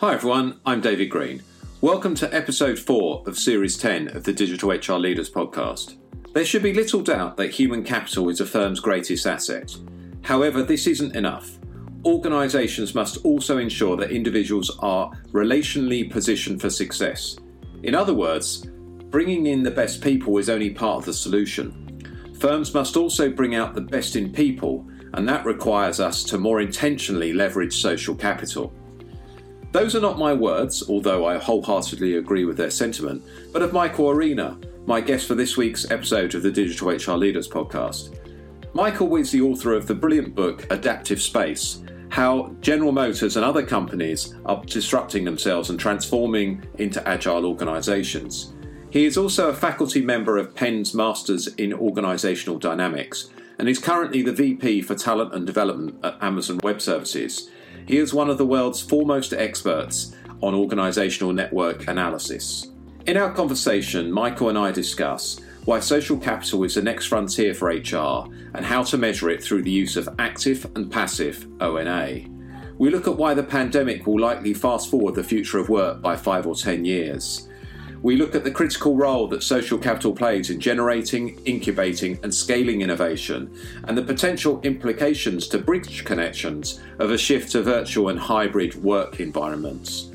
Hi everyone, I'm David Green. Welcome to episode 4 of series 10 of the Digital HR Leaders podcast. There should be little doubt that human capital is a firm's greatest asset. However, this isn't enough. Organisations must also ensure that individuals are relationally positioned for success. In other words, bringing in the best people is only part of the solution. Firms must also bring out the best in people, and that requires us to more intentionally leverage social capital. Those are not my words, although I wholeheartedly agree with their sentiment, but of Michael Arena, my guest for this week's episode of the Digital HR Leaders podcast. Michael is the author of the brilliant book Adaptive Space How General Motors and other companies are disrupting themselves and transforming into agile organizations. He is also a faculty member of Penn's Masters in Organizational Dynamics and is currently the VP for Talent and Development at Amazon Web Services he is one of the world's foremost experts on organisational network analysis. In our conversation, Michael and I discuss why social capital is the next frontier for HR and how to measure it through the use of active and passive ONA. We look at why the pandemic will likely fast forward the future of work by five or ten years we look at the critical role that social capital plays in generating, incubating, and scaling innovation, and the potential implications to bridge connections of a shift to virtual and hybrid work environments.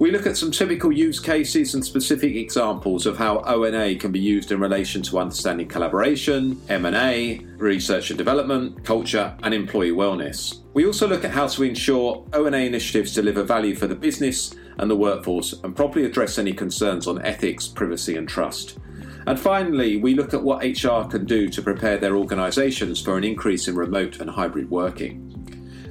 We look at some typical use cases and specific examples of how ONA can be used in relation to understanding collaboration, M&A, research and development, culture, and employee wellness. We also look at how to ensure ONA initiatives deliver value for the business and the workforce and properly address any concerns on ethics, privacy, and trust. And finally, we look at what HR can do to prepare their organisations for an increase in remote and hybrid working.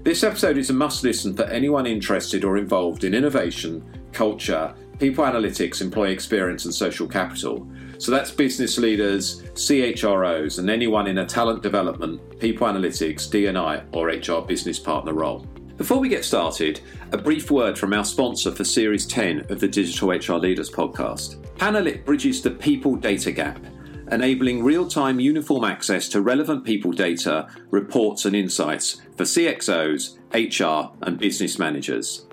This episode is a must listen for anyone interested or involved in innovation, culture, people analytics, employee experience, and social capital. So that's business leaders, CHROs, and anyone in a talent development, people analytics, D&I, or HR business partner role. Before we get started, a brief word from our sponsor for Series 10 of the Digital HR Leaders podcast. Panalyt bridges the people data gap, enabling real time uniform access to relevant people data, reports, and insights for CXOs, HR, and business managers.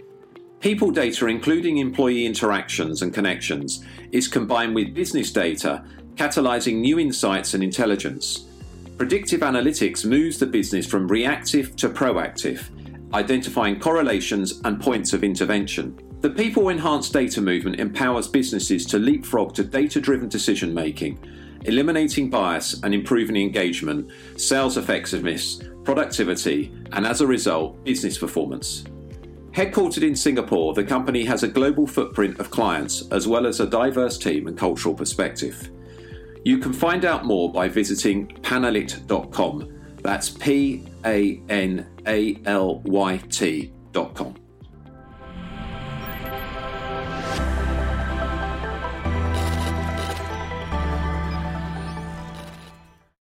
People data, including employee interactions and connections, is combined with business data, catalyzing new insights and intelligence. Predictive analytics moves the business from reactive to proactive identifying correlations and points of intervention. The people enhanced data movement empowers businesses to leapfrog to data driven decision making, eliminating bias and improving engagement, sales effectiveness, productivity, and as a result, business performance. Headquartered in Singapore, the company has a global footprint of clients as well as a diverse team and cultural perspective. You can find out more by visiting panalyt.com. That's P A N A L Y T dot com.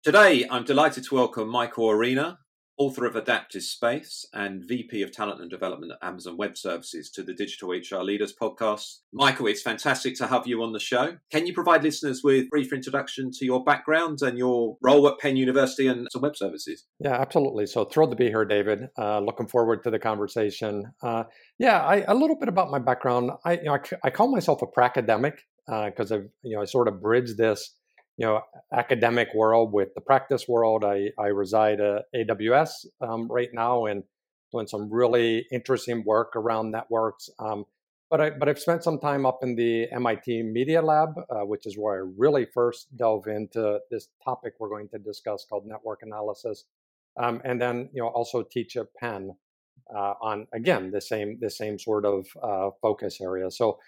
Today, I'm delighted to welcome Michael Arena, author of Adaptive Space and VP of Talent and Development at Amazon Web Services, to the Digital HR Leaders podcast. Michael, it's fantastic to have you on the show. Can you provide listeners with a brief introduction to your background and your role at Penn University and Amazon Web Services? Yeah, absolutely. So thrilled to be here, David. Uh, looking forward to the conversation. Uh, yeah, I, a little bit about my background. I, you know, I, I call myself a pracademic because uh, I've, you know, I sort of bridge this you know academic world with the practice world. I I reside at AWS um, right now and doing some really interesting work around networks. Um, but I but I've spent some time up in the MIT Media Lab, uh, which is where I really first delve into this topic we're going to discuss called network analysis, um, and then you know also teach at Penn uh, on again the same the same sort of uh, focus area. So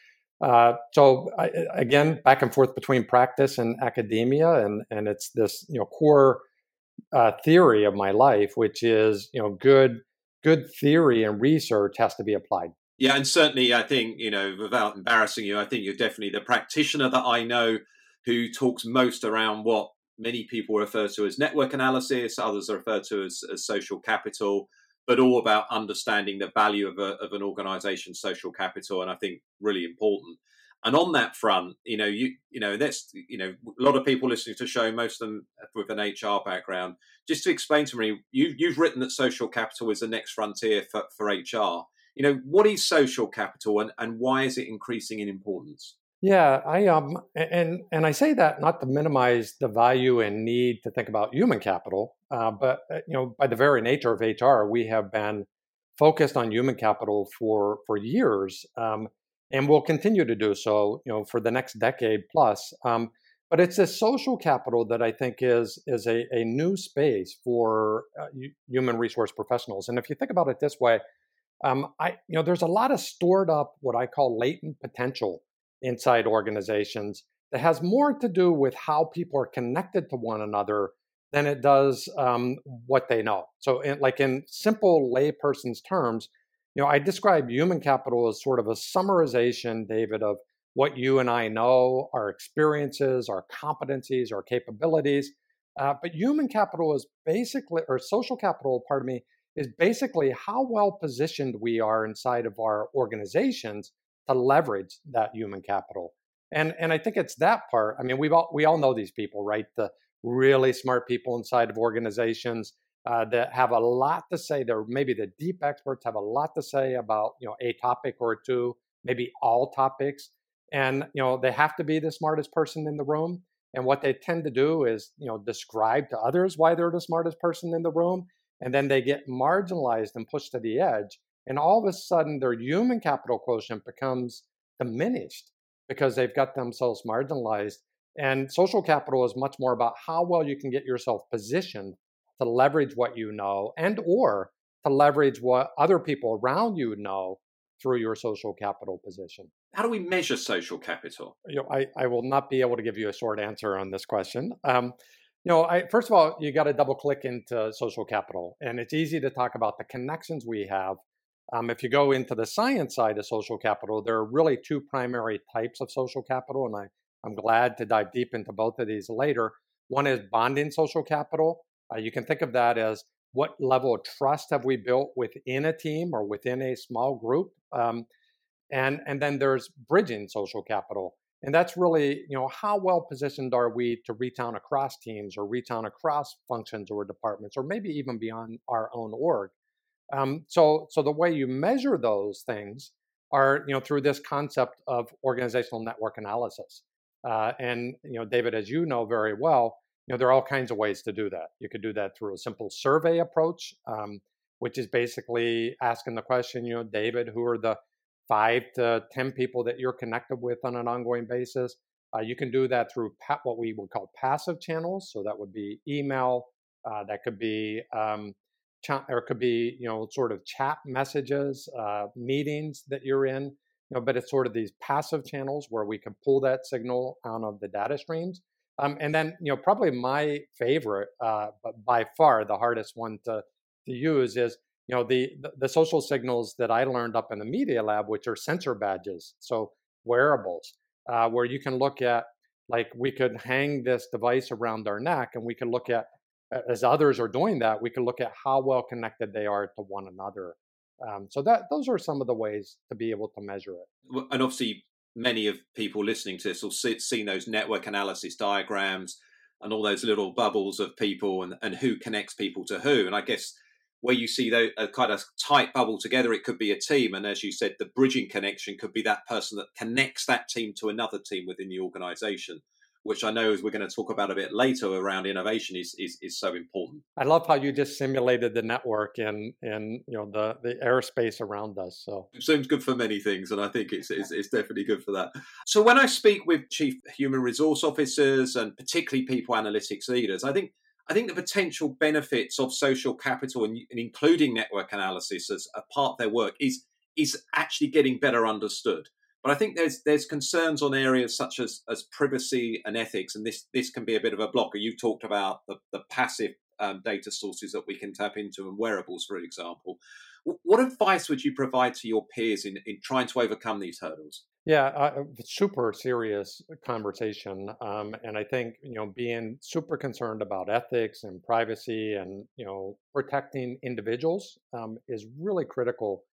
uh, so I, again, back and forth between practice and academia, and and it's this you know core uh, theory of my life, which is you know good good theory and research has to be applied. Yeah, and certainly, I think you know, without embarrassing you, I think you're definitely the practitioner that I know who talks most around what many people refer to as network analysis, others refer to as, as social capital but all about understanding the value of, a, of an organization's social capital. And I think really important. And on that front, you know, you you know, that's you know, a lot of people listening to the show, most of them with an HR background. Just to explain to me, you you've written that social capital is the next frontier for, for HR. You know, what is social capital and, and why is it increasing in importance? Yeah, I um and and I say that not to minimize the value and need to think about human capital, uh, but uh, you know, by the very nature of HR, we have been focused on human capital for for years, um, and will continue to do so. You know, for the next decade plus. Um, but it's a social capital that I think is is a, a new space for uh, human resource professionals. And if you think about it this way, um, I you know there's a lot of stored up what I call latent potential inside organizations that has more to do with how people are connected to one another than it does um, what they know. So, in, like in simple layperson's terms, you know, I describe human capital as sort of a summarization, David, of what you and I know, our experiences, our competencies, our capabilities. Uh, but human capital is basically, or social capital, pardon me, is basically how well positioned we are inside of our organizations to leverage that human capital. And and I think it's that part. I mean, we've all we all know these people, right? The really smart people inside of organizations uh, that have a lot to say. They're maybe the deep experts have a lot to say about you know a topic or two, maybe all topics. And you know they have to be the smartest person in the room. And what they tend to do is you know describe to others why they're the smartest person in the room and then they get marginalized and pushed to the edge. And all of a sudden their human capital quotient becomes diminished because they've got themselves marginalized and social capital is much more about how well you can get yourself positioned to leverage what you know and or to leverage what other people around you know through your social capital position. How do we measure social capital? You know, I, I will not be able to give you a short answer on this question. Um, you know, I, first of all, you got to double click into social capital, and it's easy to talk about the connections we have. Um, if you go into the science side of social capital, there are really two primary types of social capital, and I, I'm glad to dive deep into both of these later. One is bonding social capital. Uh, you can think of that as what level of trust have we built within a team or within a small group um, and and then there's bridging social capital and that's really you know how well positioned are we to reach out across teams or reach out across functions or departments or maybe even beyond our own org um, so so the way you measure those things are you know through this concept of organizational network analysis uh, and you know david as you know very well you know there are all kinds of ways to do that. You could do that through a simple survey approach um, which is basically asking the question you know david who are the five to ten people that you're connected with on an ongoing basis? Uh, you can do that through pa- what we would call passive channels. So that would be email uh, that could be um, ch- or it could be you know sort of chat messages uh, meetings that you're in know but it's sort of these passive channels where we can pull that signal out of the data streams um, and then, you know, probably my favorite, uh, but by far the hardest one to, to use is, you know, the, the, the social signals that I learned up in the media lab, which are sensor badges, so wearables, uh, where you can look at, like, we could hang this device around our neck, and we can look at, as others are doing that, we can look at how well connected they are to one another. Um, so that those are some of the ways to be able to measure it. And obviously, many of people listening to this will see, seen those network analysis diagrams and all those little bubbles of people and, and who connects people to who. And I guess where you see those, a kind of tight bubble together, it could be a team. And as you said, the bridging connection could be that person that connects that team to another team within the organization which I know as we're going to talk about a bit later around innovation is, is, is so important. I love how you just simulated the network and, and you know the, the airspace around us. So it seems good for many things, and I think it's, it's, it's definitely good for that. So when I speak with chief human resource officers and particularly people analytics leaders, I think I think the potential benefits of social capital and, and including network analysis as a part of their work is is actually getting better understood. But I think there's there's concerns on areas such as as privacy and ethics, and this this can be a bit of a blocker. You talked about the, the passive um, data sources that we can tap into and wearables, for example. What advice would you provide to your peers in, in trying to overcome these hurdles? Yeah, uh, super serious conversation, um, and I think you know being super concerned about ethics and privacy and you know protecting individuals um, is really critical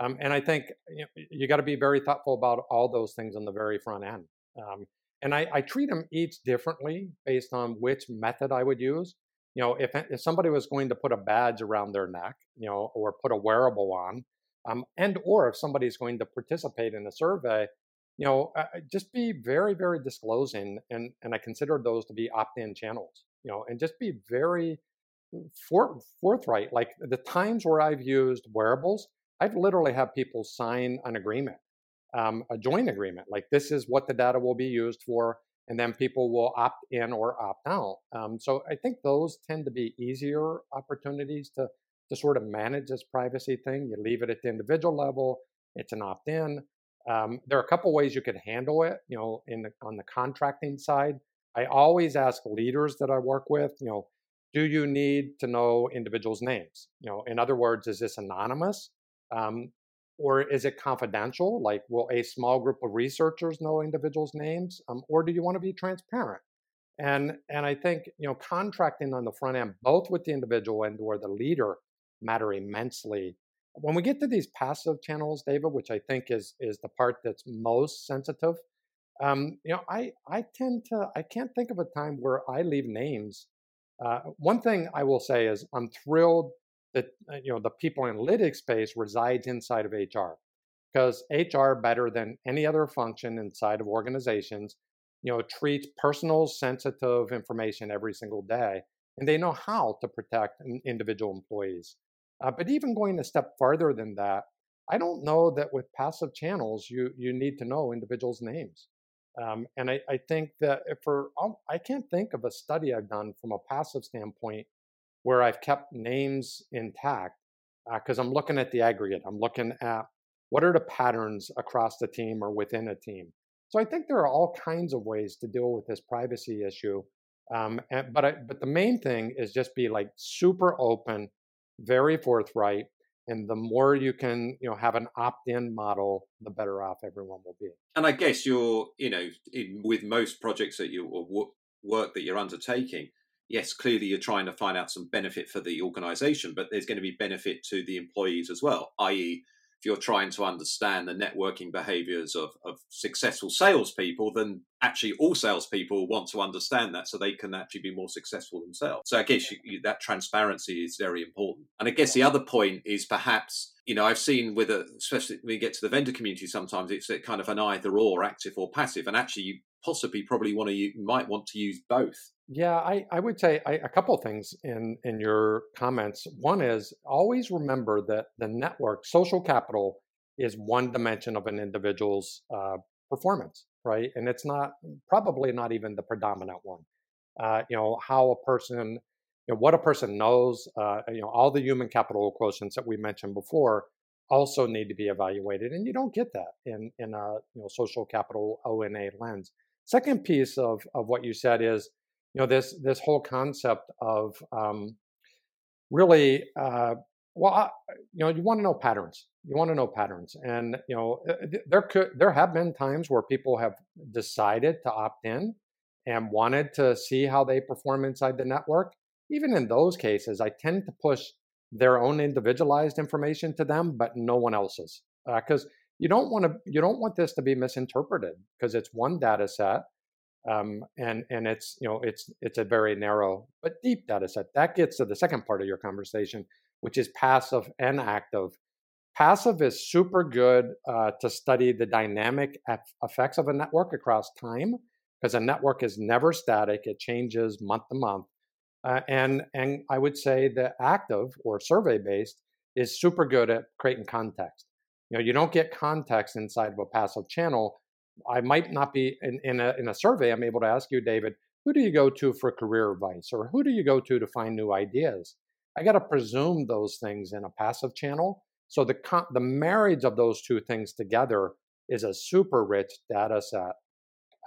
um, and I think you, know, you got to be very thoughtful about all those things on the very front end. Um, and I, I, treat them each differently based on which method I would use. You know, if, if somebody was going to put a badge around their neck, you know, or put a wearable on, um, and or if somebody's going to participate in a survey, you know, uh, just be very, very disclosing, and and I consider those to be opt-in channels, you know, and just be very for, forthright. Like the times where I've used wearables, I've literally had people sign an agreement, um, a joint agreement, like this is what the data will be used for, and then people will opt in or opt out. Um, so I think those tend to be easier opportunities to to sort of manage this privacy thing. You leave it at the individual level. It's an opt in. Um, there are a couple ways you could handle it. You know, in the, on the contracting side, I always ask leaders that I work with. You know, do you need to know individuals' names? You know, in other words, is this anonymous? Um, or is it confidential? Like, will a small group of researchers know individuals' names? Um, or do you want to be transparent? And and I think you know contracting on the front end, both with the individual and or the leader, matter immensely. When we get to these passive channels, David, which I think is is the part that's most sensitive, um, you know, I I tend to I can't think of a time where I leave names uh, one thing I will say is I'm thrilled that uh, you know the people analytics space resides inside of HR because HR better than any other function inside of organizations you know treats personal sensitive information every single day and they know how to protect individual employees. Uh, but even going a step farther than that i don't know that with passive channels you you need to know individuals names. Um, and I, I, think that for I can't think of a study I've done from a passive standpoint where I've kept names intact because uh, I'm looking at the aggregate. I'm looking at what are the patterns across the team or within a team. So I think there are all kinds of ways to deal with this privacy issue. Um, and, but I, but the main thing is just be like super open, very forthright, and the more you can you know have an opt-in model the better off everyone will be and i guess you're you know in, with most projects that you or work that you're undertaking yes clearly you're trying to find out some benefit for the organization but there's going to be benefit to the employees as well i.e if you're trying to understand the networking behaviors of, of successful salespeople, then actually all salespeople want to understand that so they can actually be more successful themselves. So I guess you, you, that transparency is very important. And I guess the other point is perhaps, you know, I've seen with a, especially when you get to the vendor community, sometimes it's kind of an either or, active or passive. And actually, you possibly probably want to, you might want to use both. Yeah, I, I would say I, a couple of things in in your comments. One is always remember that the network social capital is one dimension of an individual's uh, performance, right? And it's not probably not even the predominant one. Uh, you know how a person, you know, what a person knows. Uh, you know all the human capital quotients that we mentioned before also need to be evaluated, and you don't get that in in a you know social capital ONA lens. Second piece of of what you said is you know this this whole concept of um, really uh, well I, you know you want to know patterns you want to know patterns and you know uh, there could there have been times where people have decided to opt in and wanted to see how they perform inside the network even in those cases i tend to push their own individualized information to them but no one else's because uh, you don't want to you don't want this to be misinterpreted because it's one data set um, and and it's you know it's it's a very narrow but deep data set. That gets to the second part of your conversation, which is passive and active. Passive is super good uh, to study the dynamic effects of a network across time because a network is never static; it changes month to month. Uh, and and I would say the active or survey based is super good at creating context. You know, you don't get context inside of a passive channel I might not be in, in, a, in a survey, I'm able to ask you, David, who do you go to for career advice or who do you go to to find new ideas? I got to presume those things in a passive channel. So the, con- the marriage of those two things together is a super rich data set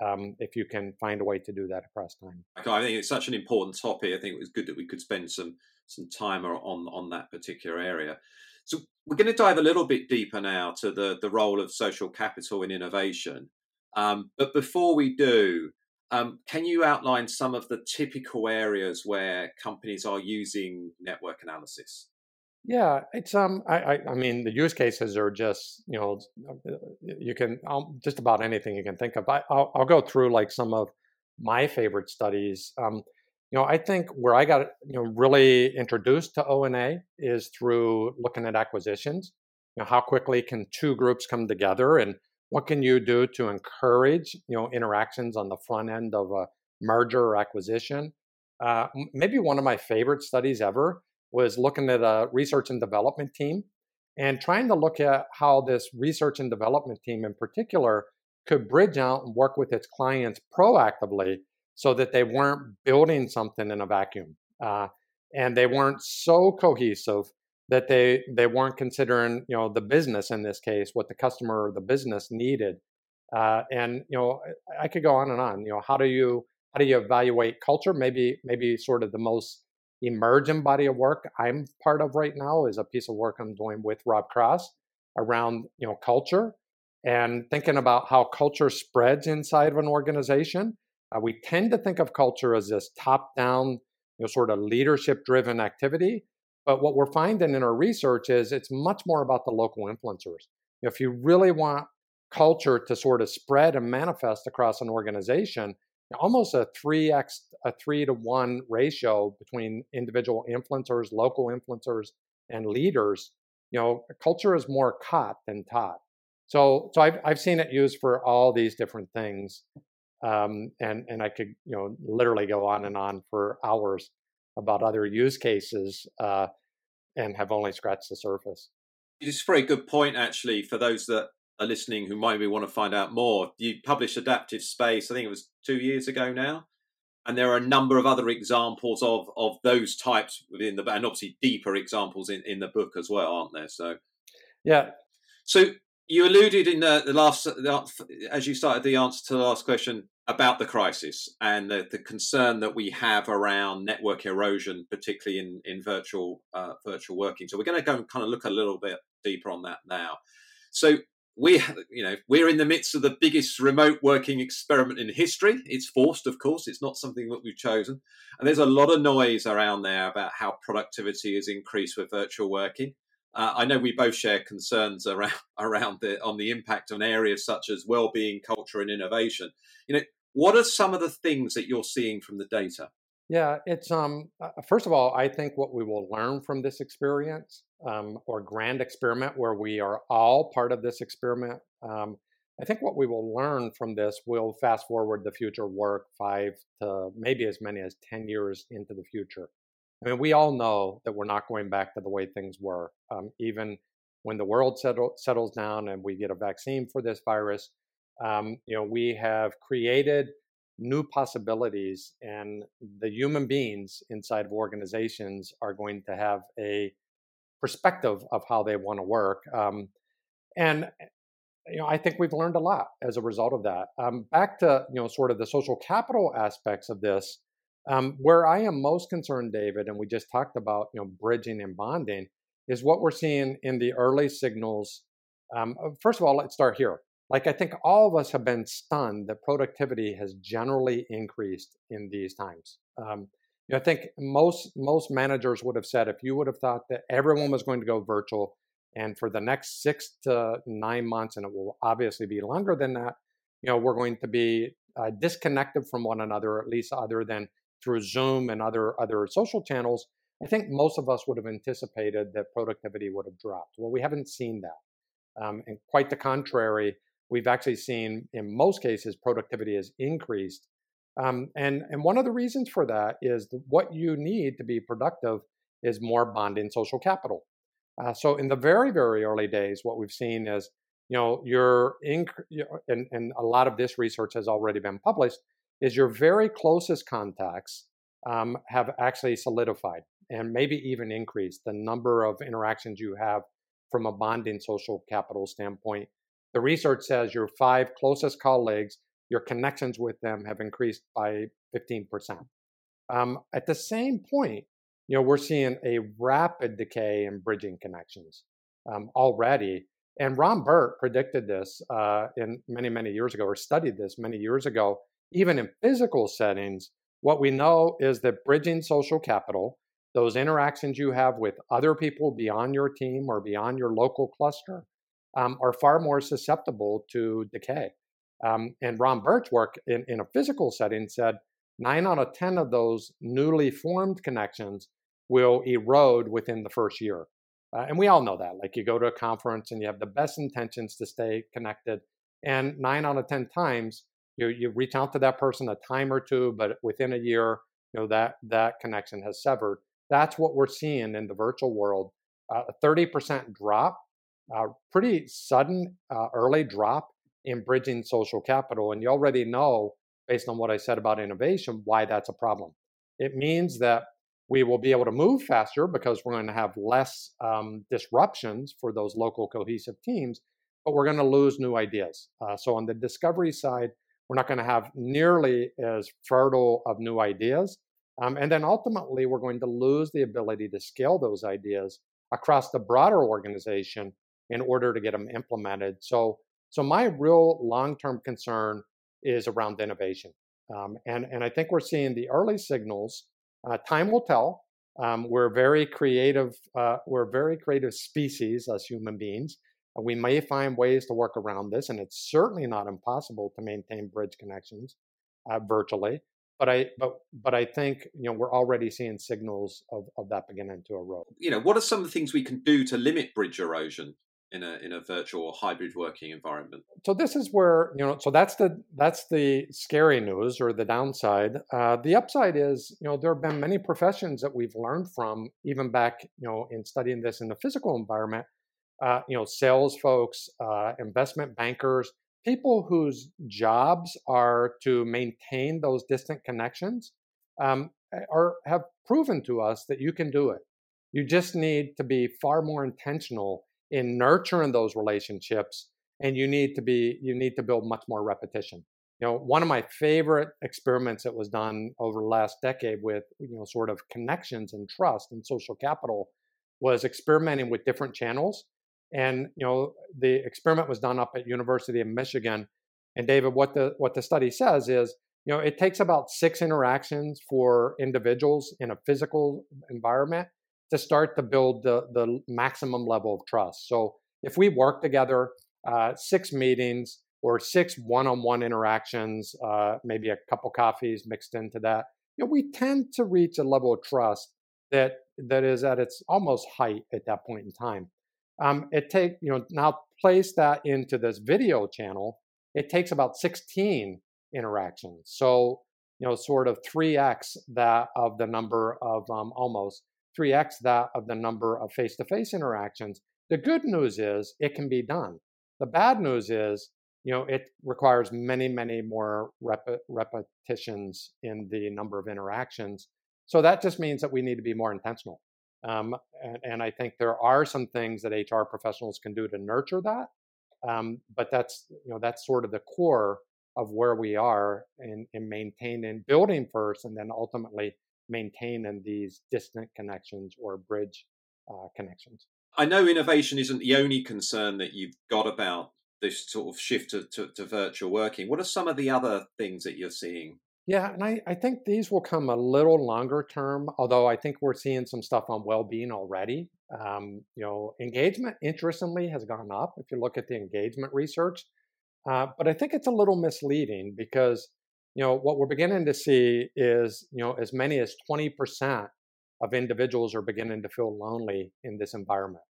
um, if you can find a way to do that across time. I think it's such an important topic. I think it was good that we could spend some some time on on that particular area. So we're going to dive a little bit deeper now to the the role of social capital in innovation. Um, but before we do, um, can you outline some of the typical areas where companies are using network analysis? Yeah, it's um, I, I, I mean, the use cases are just you know, you can um, just about anything you can think of. I, will I'll go through like some of my favorite studies. Um, you know, I think where I got you know really introduced to ONA is through looking at acquisitions. you know, how quickly can two groups come together and what can you do to encourage you know interactions on the front end of a merger or acquisition uh, maybe one of my favorite studies ever was looking at a research and development team and trying to look at how this research and development team in particular could bridge out and work with its clients proactively so that they weren't building something in a vacuum uh, and they weren't so cohesive that they they weren't considering you know the business in this case what the customer or the business needed uh, and you know i could go on and on you know how do you how do you evaluate culture? Maybe maybe sort of the most emergent body of work i'm part of right now is a piece of work i'm doing with rob cross around you know culture and thinking about how culture spreads inside of an organization uh, we tend to think of culture as this top down you know sort of leadership driven activity but what we're finding in our research is it's much more about the local influencers. If you really want culture to sort of spread and manifest across an organization, almost a 3x, a 3 to 1 ratio between individual influencers, local influencers, and leaders, you know, culture is more caught than taught. So, so I've, I've seen it used for all these different things. Um, and, and I could, you know, literally go on and on for hours about other use cases uh, and have only scratched the surface. It's a very good point, actually, for those that are listening who might be want to find out more. You published Adaptive Space, I think it was two years ago now. And there are a number of other examples of, of those types within the, and obviously deeper examples in, in the book as well, aren't there? So, yeah. So you alluded in the, the last, as you started the answer to the last question, about the crisis and the, the, concern that we have around network erosion, particularly in in virtual uh, virtual working. So we're going to go and kind of look a little bit deeper on that now. So we, you know, we're in the midst of the biggest remote working experiment in history. It's forced, of course. It's not something that we've chosen, and there's a lot of noise around there about how productivity has increased with virtual working. Uh, I know we both share concerns around around the on the impact on areas such as well-being, culture, and innovation. You know, what are some of the things that you're seeing from the data? Yeah, it's um. Uh, first of all, I think what we will learn from this experience, um, or grand experiment, where we are all part of this experiment. Um, I think what we will learn from this will fast forward the future work five to maybe as many as ten years into the future. I mean, we all know that we're not going back to the way things were. Um, even when the world settle, settles down and we get a vaccine for this virus, um, you know, we have created new possibilities, and the human beings inside of organizations are going to have a perspective of how they want to work. Um, and you know, I think we've learned a lot as a result of that. Um, back to you know, sort of the social capital aspects of this. Um, where I am most concerned, David, and we just talked about, you know, bridging and bonding, is what we're seeing in the early signals. Um, uh, first of all, let's start here. Like I think all of us have been stunned that productivity has generally increased in these times. Um, I think most most managers would have said if you would have thought that everyone was going to go virtual, and for the next six to nine months, and it will obviously be longer than that, you know, we're going to be uh, disconnected from one another, at least other than through Zoom and other other social channels, I think most of us would have anticipated that productivity would have dropped. Well, we haven't seen that, um, and quite the contrary. We've actually seen, in most cases, productivity has increased. Um, and and one of the reasons for that is what you need to be productive is more bonding social capital. Uh, so in the very very early days, what we've seen is you know your and, and a lot of this research has already been published is your very closest contacts um, have actually solidified and maybe even increased the number of interactions you have from a bonding social capital standpoint. The research says your five closest colleagues, your connections with them have increased by 15%. Um, at the same point, you know, we're seeing a rapid decay in bridging connections um, already. And Ron Burt predicted this uh, in many, many years ago, or studied this many years ago even in physical settings, what we know is that bridging social capital, those interactions you have with other people beyond your team or beyond your local cluster, um, are far more susceptible to decay. Um, and Ron Burt's work in, in a physical setting said nine out of 10 of those newly formed connections will erode within the first year. Uh, and we all know that. Like you go to a conference and you have the best intentions to stay connected, and nine out of ten times you you reach out to that person a time or two, but within a year, you know that that connection has severed. That's what we're seeing in the virtual world. Uh, a thirty percent drop, uh, pretty sudden uh, early drop in bridging social capital, and you already know based on what I said about innovation why that's a problem. It means that we will be able to move faster because we're going to have less um, disruptions for those local cohesive teams, but we're going to lose new ideas. Uh, so on the discovery side, we're not going to have nearly as fertile of new ideas. Um, and then ultimately, we're going to lose the ability to scale those ideas across the broader organization in order to get them implemented. So, so my real long-term concern is around innovation. Um, and, and I think we're seeing the early signals uh, time will tell. Um, we're very creative. Uh, we're a very creative species as human beings. we may find ways to work around this, and it's certainly not impossible to maintain bridge connections uh, virtually. But I, but, but I think you know we're already seeing signals of, of that beginning to erode. You know, what are some of the things we can do to limit bridge erosion? In a in a virtual hybrid working environment. So this is where you know. So that's the that's the scary news or the downside. Uh, the upside is you know there have been many professions that we've learned from even back you know in studying this in the physical environment. Uh, you know, sales folks, uh, investment bankers, people whose jobs are to maintain those distant connections, um, are have proven to us that you can do it. You just need to be far more intentional in nurturing those relationships and you need to be you need to build much more repetition. You know one of my favorite experiments that was done over the last decade with you know sort of connections and trust and social capital was experimenting with different channels. And you know the experiment was done up at university of michigan. And david what the what the study says is you know it takes about six interactions for individuals in a physical environment to start to build the, the maximum level of trust. So if we work together, uh, six meetings or six one-on-one interactions, uh, maybe a couple coffees mixed into that, you know, we tend to reach a level of trust that that is at its almost height at that point in time. Um, it take you know now place that into this video channel. It takes about 16 interactions, so you know sort of 3x that of the number of um, almost 3x that of the number of face to face interactions. The good news is it can be done. The bad news is, you know, it requires many, many more rep- repetitions in the number of interactions. So that just means that we need to be more intentional. Um, and, and, I think there are some things that HR professionals can do to nurture that. Um, but that's, you know, that's sort of the core of where we are in, in maintaining, building first, and then ultimately maintain in these distant connections or bridge uh, connections. I know innovation isn't the only concern that you've got about this sort of shift to, to, to, virtual working. What are some of the other things that you're seeing? Yeah, and I, I think these will come a little longer term, although I think we're seeing some stuff on well being already. Um, you know, engagement, interestingly, has gone up if you look at the engagement research. Uh, but I think it's a little misleading because you know, what we're beginning to see is, you know, as many as 20% of individuals are beginning to feel lonely in this environment.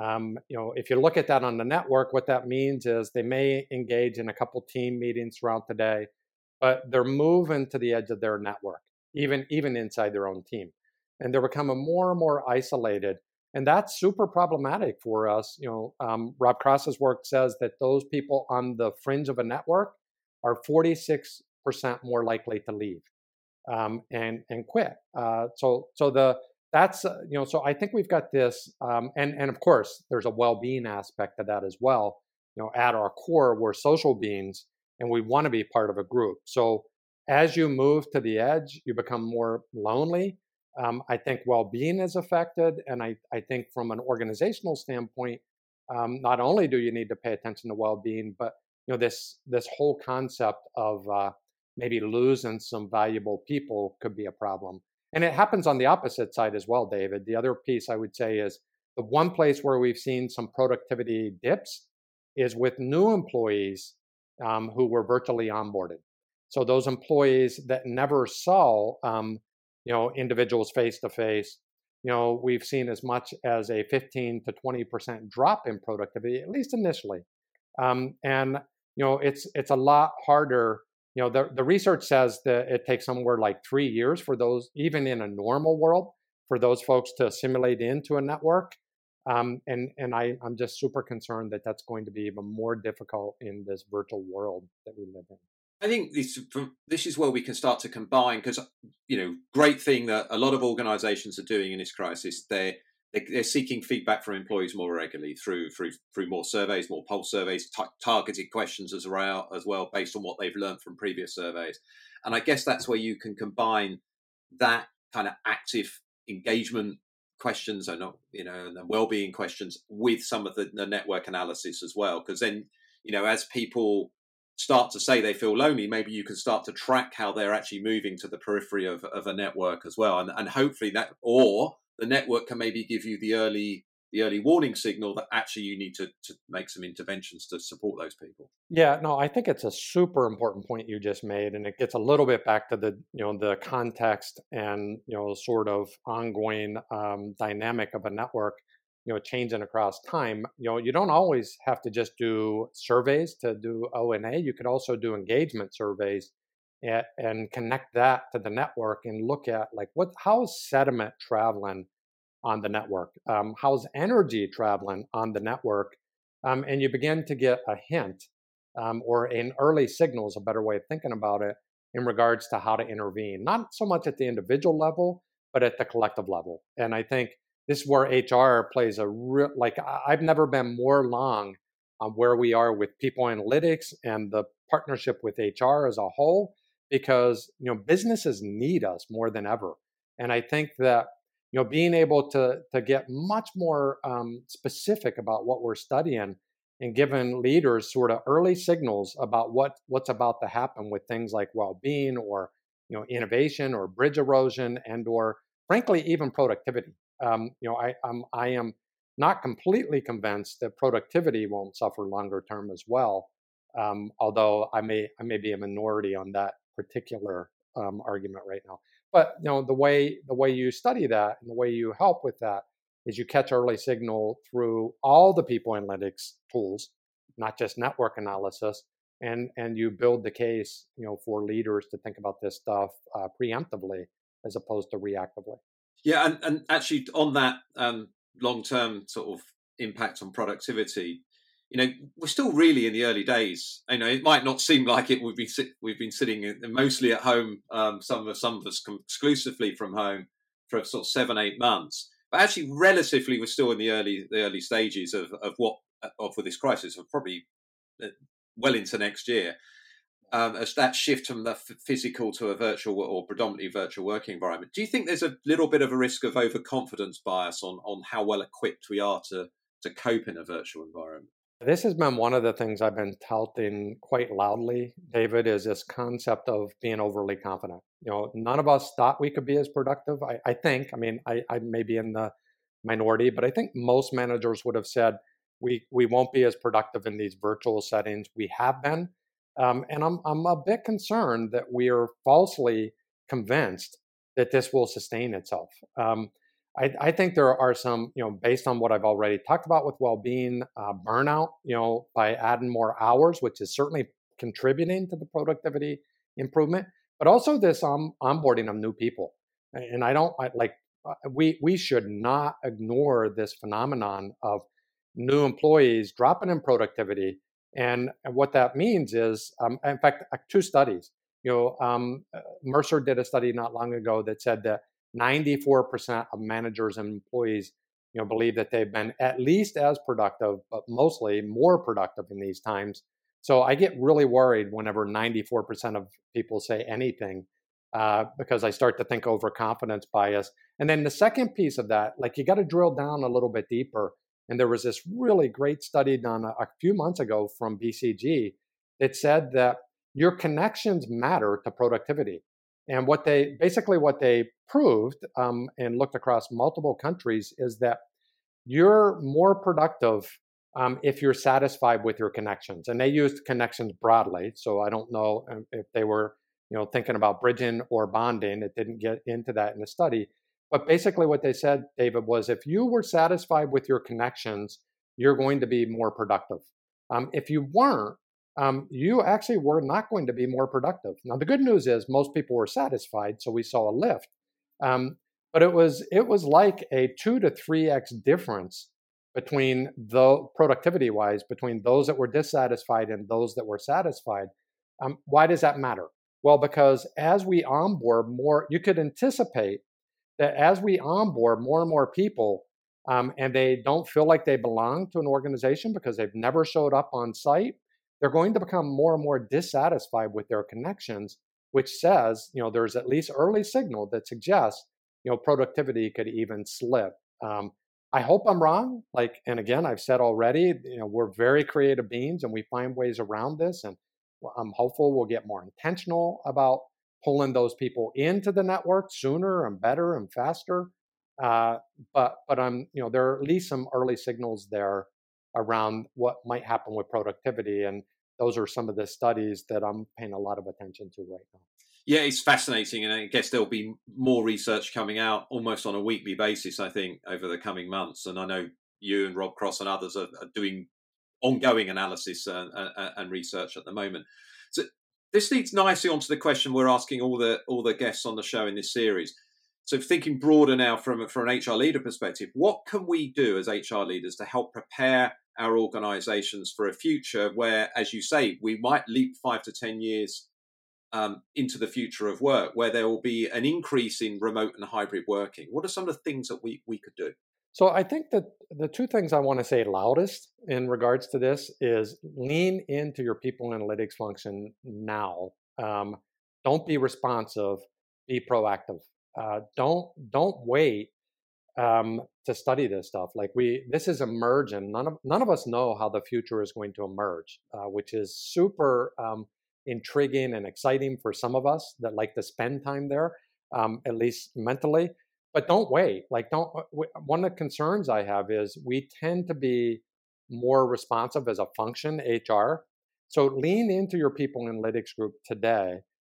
Um, you know, if you look at that on the network, what that means is they may engage in a couple team meetings throughout the day, but they're moving to the edge of their network, even even inside their own team, and they're becoming more and more isolated, and that's super problematic for us. You know, um, Rob Cross's work says that those people on the fringe of a network are 46 percent more likely to leave um, and and quit. Uh, so so the that's uh, you know so I think we've got this um, and and of course there's a well-being aspect to that as well. You know, at our core we're social beings and we want to be part of a group. So as you move to the edge, you become more lonely. Um, I think well-being is affected, and I I think from an organizational standpoint, um, not only do you need to pay attention to well-being, but you know this this whole concept of uh, maybe losing some valuable people could be a problem. And it happens on the opposite side as well, David. The other piece I would say is the one place where we've seen some productivity dips is with new employees um, who were virtually onboarded. So those employees that never saw, um, you know, individuals face to face, you know, we've seen as much as a 15 to 20% drop in productivity, at least initially. Um, and you know, it's it's a lot harder. You know, the, the research says that it takes somewhere like three years for those, even in a normal world, for those folks to assimilate into a network. Um, and and I, I'm just super concerned that that's going to be even more difficult in this virtual world that we live in. I think this this is where we can start to combine because you know great thing that a lot of organisations are doing in this crisis they're they're seeking feedback from employees more regularly through through through more surveys, more pulse surveys, t- targeted questions as well as well based on what they've learned from previous surveys, and I guess that's where you can combine that kind of active engagement questions and you know and the well-being questions with some of the, the network analysis as well because then you know as people start to say they feel lonely, maybe you can start to track how they're actually moving to the periphery of, of a network as well. And, and hopefully that, or the network can maybe give you the early the early warning signal that actually you need to, to make some interventions to support those people. Yeah, no, I think it's a super important point you just made, and it gets a little bit back to the you know the context and you know sort of ongoing um, dynamic of a network you know changing across time you know you don't always have to just do surveys to do ONA you could also do engagement surveys and, and connect that to the network and look at like what how's sediment traveling on the network? Um, how's energy traveling on the network? Um, and you begin to get a hint um, or an early signal is a better way of thinking about it in regards to how to intervene not so much at the individual level but at the collective level. And i think this is where HR plays a real like I've never been more long on where we are with people analytics and the partnership with HR as a whole because you know businesses need us more than ever and I think that you know being able to to get much more um, specific about what we're studying and giving leaders sort of early signals about what what's about to happen with things like well-being or you know innovation or bridge erosion and or frankly even productivity um, you know, I, I'm, I am not completely convinced that productivity won't suffer longer term as well. Um, although I may, I may be a minority on that particular um, argument right now. But you know, the way the way you study that and the way you help with that is you catch early signal through all the people analytics tools, not just network analysis, and and you build the case, you know, for leaders to think about this stuff uh, preemptively as opposed to reactively. Yeah, and, and actually on that um, long term sort of impact on productivity, you know, we're still really in the early days. You know, it might not seem like it. We've been we've been sitting mostly at home. Um, some of some of us exclusively from home for sort of seven eight months. But actually, relatively, we're still in the early the early stages of of what of this crisis. Of probably uh, well into next year um, as that shift from the physical to a virtual or predominantly virtual working environment. Do you think there's a little bit of a risk of overconfidence bias on on how well equipped we are to to cope in a virtual environment? This has been one of the things I've been touting quite loudly, David, is this concept of being overly confident. You know, none of us thought we could be as productive. I, I think, I mean, I, I may be in the minority, but I think most managers would have said we we won't be as productive in these virtual settings. We have been, um, and I'm, I'm a bit concerned that we are falsely convinced that this will sustain itself. Um, I, I, think there are some, you know, based on what I've already talked about with well-being, uh, burnout, you know, by adding more hours, which is certainly contributing to the productivity improvement, but also this um, onboarding of new people. And I don't I, like uh, we we should not ignore this phenomenon of new employees dropping in productivity and what that means is, um, in fact, uh, two studies. You know, um, uh, Mercer did a study not long ago that said that 94% of managers and employees, you know, believe that they've been at least as productive, but mostly more productive in these times. So I get really worried whenever 94% of people say anything uh, because I start to think overconfidence bias. And then the second piece of that, like you got to drill down a little bit deeper and there was this really great study done a, a few months ago from BCG that said that your connections matter to productivity. And what they basically what they proved um, and looked across multiple countries is that you're more productive um, if you're satisfied with your connections. And they used connections broadly, so I don't know um, if they were you know thinking about bridging or bonding. It didn't get into that in the study, but basically, what they said, David, was if you were satisfied with your connections, you're going to be more productive. Um, if you weren't, um, you actually were not going to be more productive. Now, the good news is most people were satisfied, so we saw a lift. Um, but it was it was like a two to three x difference between the productivity wise between those that were dissatisfied and those that were satisfied. Um, why does that matter? Well, because as we onboard more, you could anticipate that as we onboard more and more people, um, and they don't feel like they belong to an organization because they've never showed up on site, they're going to become more and more dissatisfied with their connections, which says, you know, there's at least early signal that suggests, you know, productivity could even slip. Um, I hope I'm wrong. Like, and again, I've said already, you know, we're very creative beings and we find ways around this. And I'm hopeful we'll get more intentional about pulling those people into the network sooner and better and faster. Uh, but but I'm you know there are at least some early signals there around what might happen with productivity, and those are some of the studies that I'm paying a lot of attention to right now. Yeah, it's fascinating, and I guess there'll be more research coming out almost on a weekly basis. I think over the coming months, and I know you and Rob Cross and others are, are doing ongoing analysis and, and, and, research at the moment. So this leads nicely onto the question we're asking all the all the guests on the show in this series. So thinking broader now from from an HR leader perspective, what can we do as HR leaders to help prepare our organisations for a future where, as you say, we might leap five to ten years um, into the future of work, where there will be an increase in remote and hybrid working? What are some of the things that we we could do? So I think that the two things I want to say loudest in regards to this is lean into your people analytics function now. Um, don't be responsive. Be proactive. Uh, don't don't wait um, to study this stuff. Like we, this is emergent. None of none of us know how the future is going to emerge, uh, which is super um, intriguing and exciting for some of us that like to spend time there, um, at least mentally but don't wait. Like, don't. Uh, one of the concerns I have is we tend to be more responsive as a function, HR. So lean into your people analytics group today.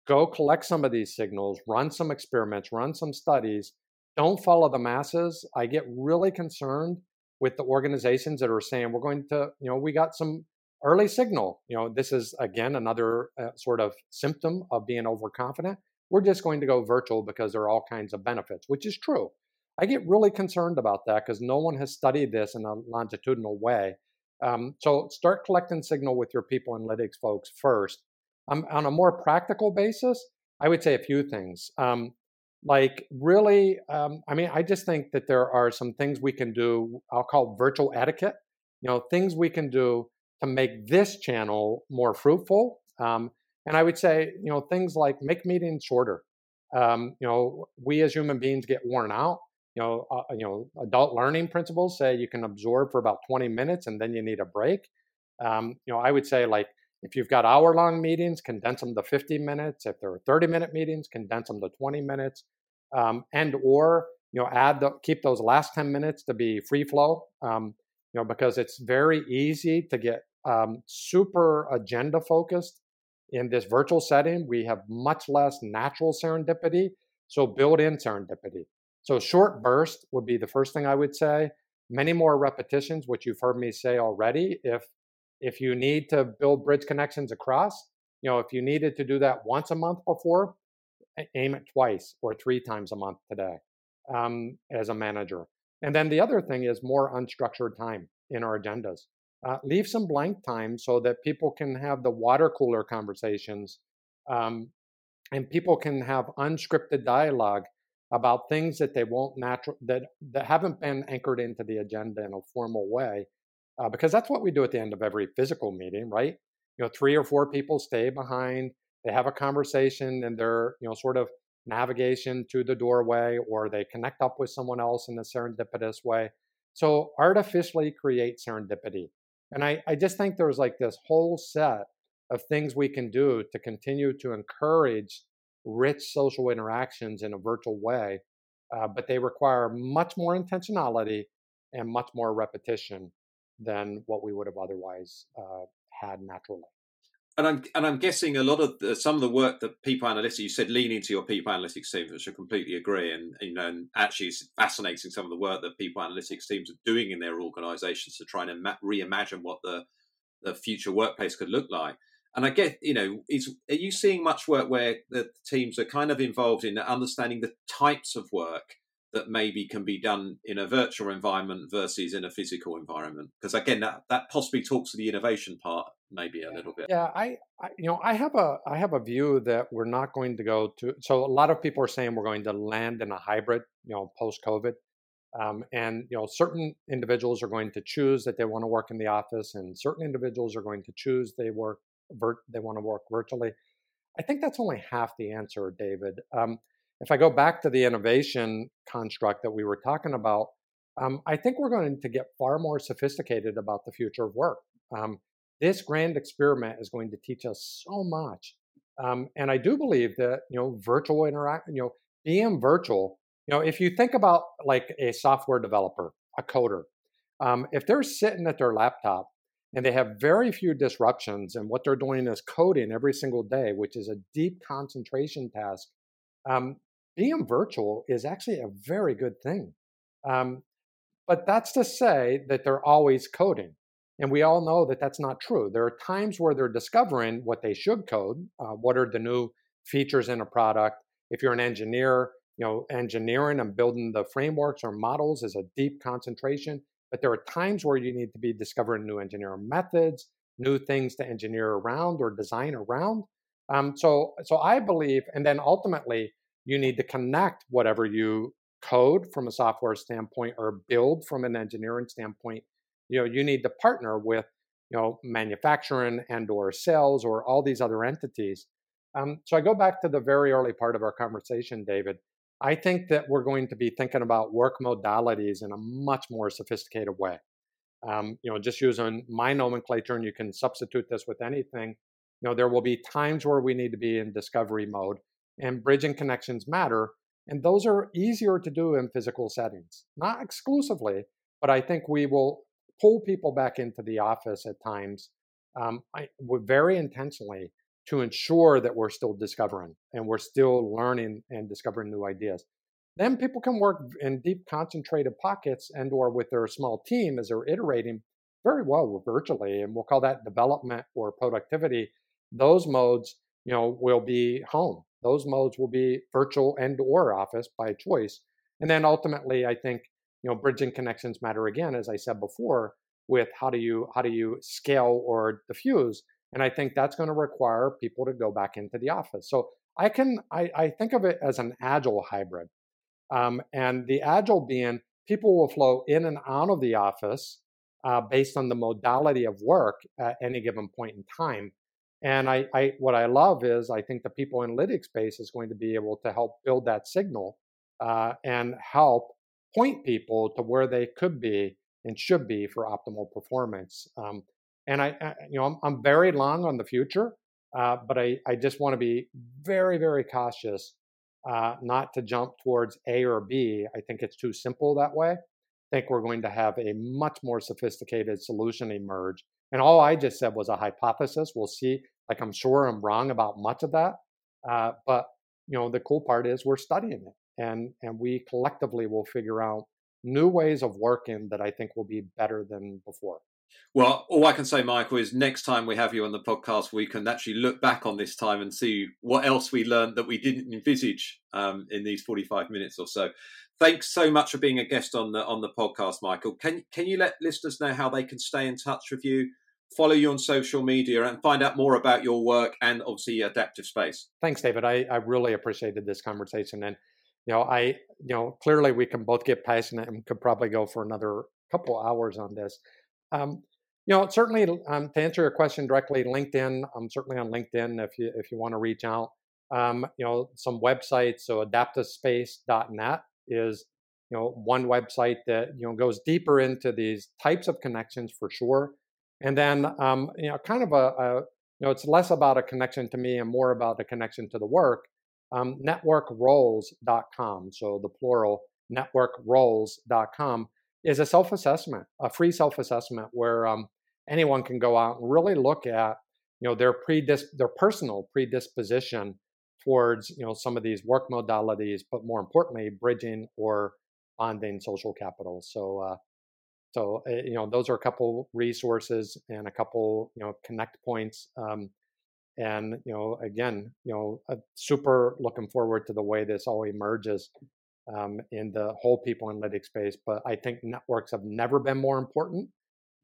Go collect some of these signals, run some experiments, run some studies. Don't follow the masses. I get really concerned with the organizations that are saying we're going to, you know, we got some early signal. You know, this is again another uh, sort of symptom of being overconfident we're just going to go virtual because there are all kinds of benefits, which is true. I get really concerned about that because no one has studied this in a longitudinal way. Um, so start collecting signal with your people analytics folks first. Um, on a more practical basis, I would say a few things. Um, like really, um, I mean, I just think that there are some things we can do. I'll call virtual etiquette. You know, things we can do to make this channel more fruitful. Um, and I would say, you know, things like make meetings shorter. Um, you know, we as human beings get worn out. You know, uh, you know, adult learning principles say you can absorb for about 20 minutes and then you need a break. Um, you know, I would say like if you've got hour long meetings, condense them to 50 minutes. If there are 30 minute meetings, condense them to 20 minutes. Um, and or you know add the keep those last 10 minutes to be free flow um, you know because it's very easy to get um, super agenda focused in this virtual setting, we have much less natural serendipity. So build in serendipity. So short burst would be the first thing I would say. Many more repetitions, which you've heard me say already. If if you need to build bridge connections across, you know, if you needed to do that once a month before, aim it twice or three times a month today um, as a manager. And then the other thing is more unstructured time in our agendas uh, leave some blank time so that people can have the water cooler conversations um, and people can have unscripted dialogue about things that they won't natural that that haven't been anchored into the agenda in a formal way uh, because that's what we do at the end of every physical meeting right? You know three or four people stay behind they have a conversation and they're you know sort of navigation to the doorway or they connect up with someone else in a serendipitous way. So artificially create serendipity. And I, I just think there's like this whole set of things we can do to continue to encourage rich social interactions in a virtual way, uh, but they require much more intentionality and much more repetition than what we would have otherwise uh, had naturally. and I'm and I'm guessing a lot of the, some of the work that people analytics you said lean into your people analytics teams, which I completely agree, and you know, and actually it's fascinating some of the work that people analytics teams are doing in their organisations to try and reimagine what the the future workplace could look like. And I get, you know, is are you seeing much work where the teams are kind of involved in understanding the types of work that maybe can be done in a virtual environment versus in a physical environment? Because again, that, that possibly talks to the innovation part maybe a little bit. Yeah, I, I, you know I have a I have a view that we're not going to go to. So a lot of people are saying we're going to land in a hybrid, you know, post COVID. Um, and you know, certain individuals are going to choose that they want to work in the office, and certain individuals are going to choose they work they want to work virtually. I think that's only half the answer, David. Um, if I go back to the innovation construct that we were talking about, um, I think we're going to get far more sophisticated about the future of work. Um, this grand experiment is going to teach us so much, um, and I do believe that you know virtual interact, you know, being virtual. You know, if you think about like a software developer, a coder, um, if they're sitting at their laptop and they have very few disruptions, and what they're doing is coding every single day, which is a deep concentration task. Um, being virtual is actually a very good thing. Um, but that's to say that they're always coding. And we all know that that's not true. There are times where they're discovering what they should code. Uh, what are the new features in a product? If you're an engineer, you know, engineering and building the frameworks or models is a deep concentration. But there are times where you need to be discovering new engineering methods, new things to engineer around or design around. Um, so, so I believe, and then ultimately, you need to connect whatever you code from a software standpoint or build from an engineering standpoint. You know you need to partner with you know manufacturing and or sales or all these other entities. Um, so i go back to the very early part of our conversation david. I think that we're going to be thinking about work modalities in a much more sophisticated way. Um, you know just using my nomenclature and you can substitute this with anything. You know there will be times where we need to be in discovery mode and bridging connections matter. And those are easier to do in physical settings, not exclusively, but I think we will pull people back into the office at times um, I, very intentionally to ensure that we're still discovering and we're still learning and discovering new ideas. Then people can work in deep concentrated pockets and or with their small team as they're iterating very well virtually, and we'll call that development or productivity. Those modes, you know, will be home those modes will be virtual and or office by choice. And then ultimately, I think you know bridging connections matter again, as I said before, with how do you how do you scale or diffuse. And I think that's going to require people to go back into the office. So I can I, I think of it as an agile hybrid, um, and the agile being people will flow in and out of the office uh, based on the modality of work at any given point in time. And I, I, what I love is I think the people analytics space is going to be able to help build that signal uh, and help point people to where they could be and should be for optimal performance. Um, and I, I, you know, I'm, I'm, very long on the future, uh, but I, I just want to be very, very cautious uh, not to jump towards A or B. I think it's too simple that way. I think we're going to have a much more sophisticated solution emerge and all I just said was a hypothesis. We'll see. Like I'm sure I'm wrong about much of that, uh, but you know the cool part is we're studying it, and and we collectively will figure out new ways of working that I think will be better than before. Well, all I can say, Michael, is next time we have you on the podcast, we can actually look back on this time and see what else we learned that we didn't envisage um, in these 45 minutes or so. Thanks so much for being a guest on the on the podcast, Michael. Can can you let listeners know how they can stay in touch with you, follow you on social media, and find out more about your work and obviously adaptive space? Thanks, David. I, I really appreciated this conversation, and you know, I you know clearly we can both get passionate and could probably go for another couple hours on this. Um, you know, certainly um, to answer your question directly, LinkedIn. I'm certainly on LinkedIn if you if you want to reach out. Um, you know, some websites. So adaptivespace.net is you know one website that you know goes deeper into these types of connections for sure. And then um, you know, kind of a, a you know, it's less about a connection to me and more about a connection to the work. Um, networkroles.com. So the plural networkroles.com is a self assessment, a free self assessment where um, anyone can go out and really look at you know their predis- their personal predisposition towards you know some of these work modalities, but more importantly, bridging or bonding social capital. So uh, so uh, you know those are a couple resources and a couple you know connect points. Um, and you know again you know uh, super looking forward to the way this all emerges um, in the whole people analytics space. But I think networks have never been more important,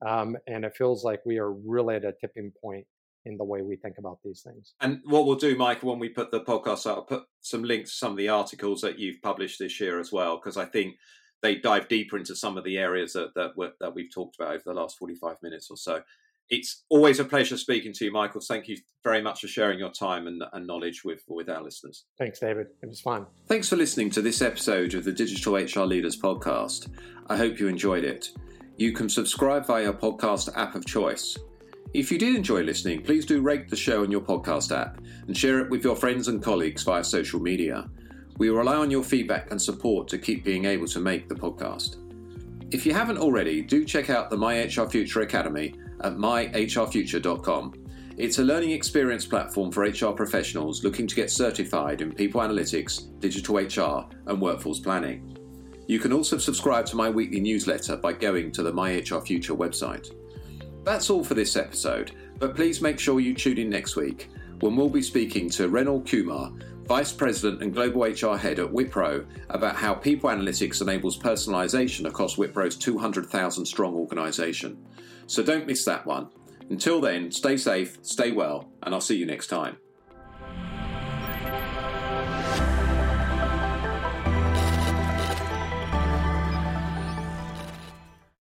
um, and it feels like we are really at a tipping point in the way we think about these things. And what we'll do, Michael, when we put the podcast out, I'll put some links to some of the articles that you've published this year as well, because I think they dive deeper into some of the areas that that, that we've talked about over the last 45 minutes or so. It's always a pleasure speaking to you, Michael. Thank you very much for sharing your time and, and knowledge with, with our listeners. Thanks, David. It was fun. Thanks for listening to this episode of the Digital HR Leaders podcast. I hope you enjoyed it. You can subscribe via your podcast app of choice. If you did enjoy listening, please do rate the show on your podcast app and share it with your friends and colleagues via social media. We rely on your feedback and support to keep being able to make the podcast. If you haven't already, do check out the My HR Future Academy at myhrfuture.com. It's a learning experience platform for HR professionals looking to get certified in people analytics, digital HR, and workforce planning. You can also subscribe to my weekly newsletter by going to the My HR Future website. That's all for this episode, but please make sure you tune in next week when we'll be speaking to Renal Kumar, Vice President and Global HR Head at Wipro, about how people analytics enables personalization across Wipro's 200,000 strong organization. So don't miss that one. Until then, stay safe, stay well, and I'll see you next time.